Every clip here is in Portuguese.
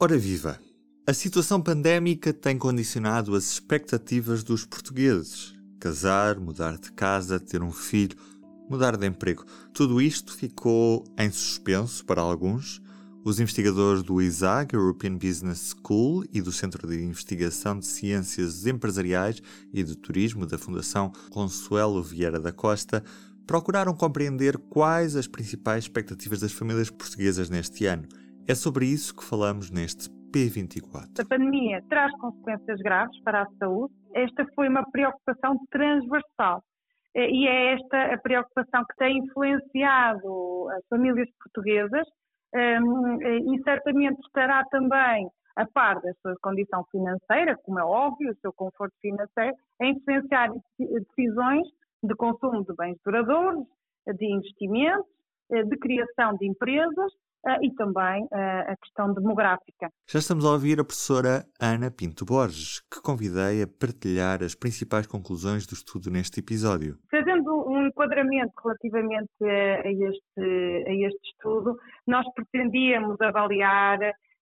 Ora viva! A situação pandémica tem condicionado as expectativas dos portugueses. Casar, mudar de casa, ter um filho, mudar de emprego. Tudo isto ficou em suspenso para alguns. Os investigadores do ISAG, European Business School, e do Centro de Investigação de Ciências Empresariais e de Turismo da Fundação Consuelo Vieira da Costa procuraram compreender quais as principais expectativas das famílias portuguesas neste ano é sobre isso que falamos neste P24. A pandemia traz consequências graves para a saúde. Esta foi uma preocupação transversal. Eh, e é esta a preocupação que tem influenciado as famílias portuguesas ehm, eh, e certamente estará também a par da sua condição financeira, como é óbvio, o seu conforto financeiro, a influenciar decisões de consumo de bens duradouros, de investimentos, eh, de criação de empresas e também uh, a questão demográfica. Já estamos a ouvir a professora Ana Pinto Borges, que convidei a partilhar as principais conclusões do estudo neste episódio. Fazendo um enquadramento relativamente a este, a este estudo, nós pretendíamos avaliar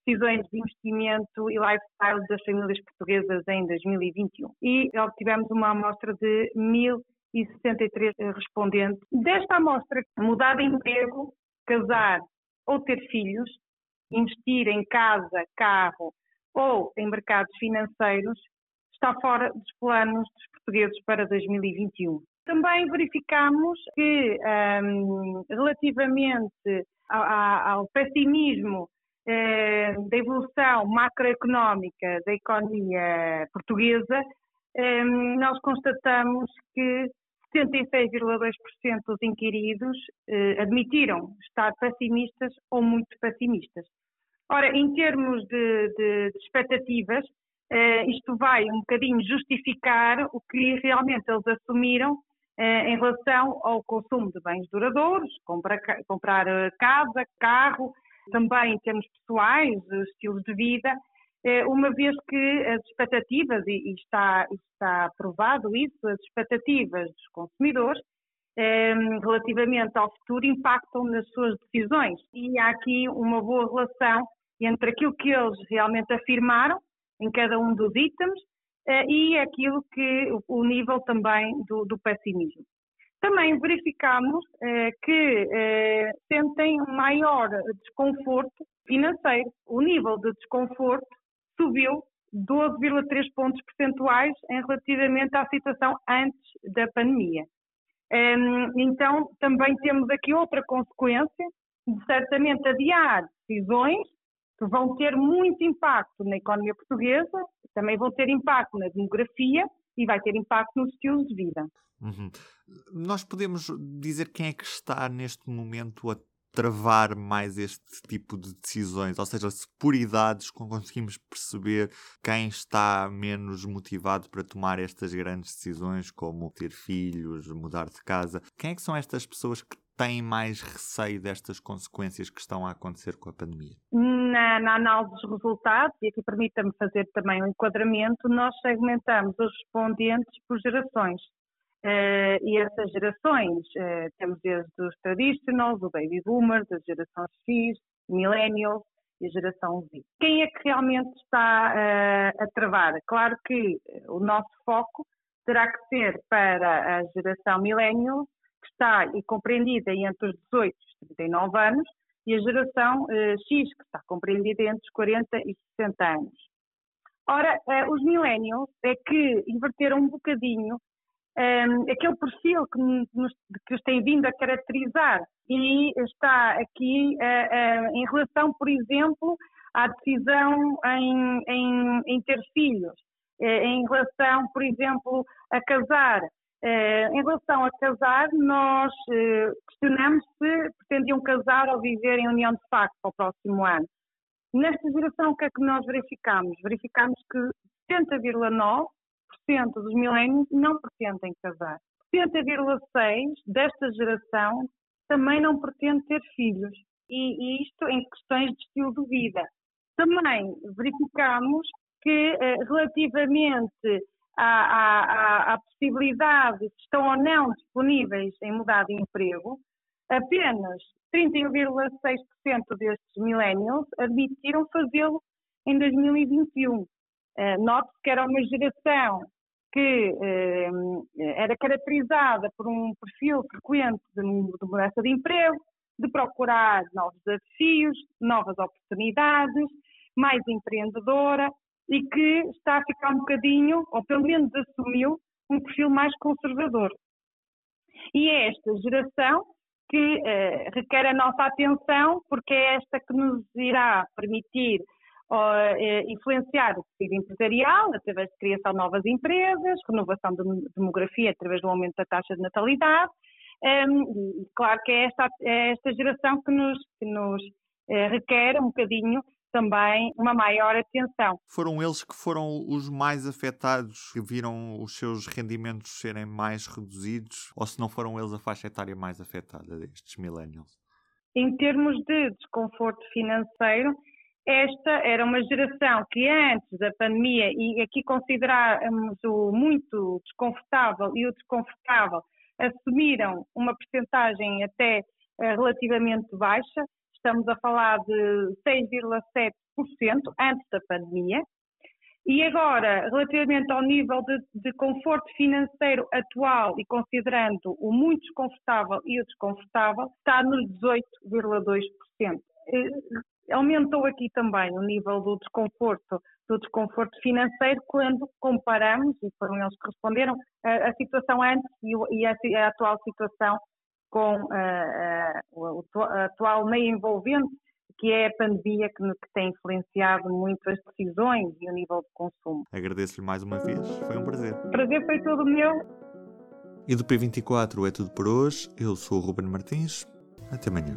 decisões de investimento e lifestyle das famílias portuguesas em 2021 e obtivemos uma amostra de 1.063 respondentes. Desta amostra, mudar de emprego, casar ou ter filhos, investir em casa, carro ou em mercados financeiros, está fora dos planos dos portugueses para 2021. Também verificamos que, um, relativamente ao, pessimismo eh, da evolução macroeconómica da economia portuguesa, eh, nós constatamos que 76,2% dos inquiridos eh, admitiram estar pessimistas ou muito pessimistas. Ora, em termos de, de, de expectativas, eh, isto vai um bocadinho justificar o que realmente eles assumiram eh, em relação ao consumo de bens duradouros, comprar, comprar eh, casa, carro, também em termos pessoais, estilos de vida, uma vez que as expectativas, e está, está provado isso, as expectativas dos consumidores é, relativamente ao futuro impactam nas suas decisões. E há aqui uma boa relação entre aquilo que eles realmente afirmaram em cada um dos itens é, e aquilo que o nível também do, do pessimismo. Também verificamos que sentem um maior desconforto financeiro. O nível de desconforto subiu 12,3 pontos percentuais em relativamente à situação antes da pandemia. Hum, então, também temos aqui outra consequência de certamente adiar decisões que vão ter muito impacto na economia portuguesa, também vão ter impacto na demografia e vai ter impacto nos estilos de vida. Uhum. Nós podemos dizer quem é que está neste momento a travar mais este tipo de decisões? Ou seja, se por idades conseguimos perceber quem está menos motivado para tomar estas grandes decisões, como ter filhos, mudar de casa, quem é que são estas pessoas que têm mais receio destas consequências que estão a acontecer com a pandemia? Na, na análise dos resultados, e aqui permita-me fazer também um enquadramento, nós segmentamos os respondentes por gerações. Uh, e essas gerações, uh, temos desde os traditionals, o baby boomers, a geração X, millennials e a geração Z. Quem é que realmente está uh, a travar? Claro que o nosso foco terá que ser para a geração millennials, que está compreendida entre os 18 e os 39 anos, e a geração X, que está compreendida entre os 40 e 60 anos. Ora, os millennials é que inverteram um bocadinho um, aquele perfil que nos, que nos tem vindo a caracterizar e está aqui uh, uh, em relação, por exemplo, à decisão em, em, em ter filhos, uh, em relação, por exemplo, a casar. em relação a casar, nós questionamos se pretendiam casar ou viver em união de facto para o próximo ano. Nesta geração, o que é que nós verificamos? Verificamos que 70,9% dos milénios não pretendem casar. 70,6% desta geração também não pretende ter filhos. E, e, isto em questões de estilo de vida. Também verificamos que, eh, relativamente à, à, à, possibilidade de estão ou não disponíveis em mudar de emprego, apenas 31,6% destes millennials admitiram fazê-lo em 2021. Uh, Note-se que era uma geração que uh, era caracterizada por um perfil frequente de, de mudança de emprego, de procurar novos desafios, novas oportunidades, mais empreendedora e que está a ficar um bocadinho, ou pelo menos assumiu, um perfil mais conservador. E é esta geração que eh, requer a nossa atenção, porque é esta que nos irá permitir eh, influenciar o tecido empresarial através de criação de novas empresas, renovação de demografia através do aumento da taxa de natalidade. Um, e claro que é esta, é esta geração que nos, que nos eh, requer um bocadinho também uma maior atenção. Foram eles que foram os mais afetados, que viram os seus rendimentos serem mais reduzidos, ou se não foram eles a faixa etária mais afetada destes millennials? Em termos de desconforto financeiro, esta era uma geração que antes da pandemia, e aqui consideramos o muito desconfortável e o desconfortável, assumiram uma percentagem até eh, relativamente baixa, estamos a falar de 6,7% antes da pandemia. E agora, relativamente ao nível de, de, conforto financeiro atual e considerando o muito desconfortável e o desconfortável, está nos 18,2%. Aumentou aqui também o nível do desconforto, do desconforto financeiro quando comparamos, e foram eles que responderam, a, a situação antes e, e a, a atual situação com uh, uh, o atual meio envolvente, que é a pandemia que, que, tem influenciado muito as decisões e o nível de consumo. Agradeço-lhe mais uma vez, foi um prazer. O prazer foi todo meu. E do P24 é tudo por hoje. Eu sou o Ruben Martins. Até amanhã.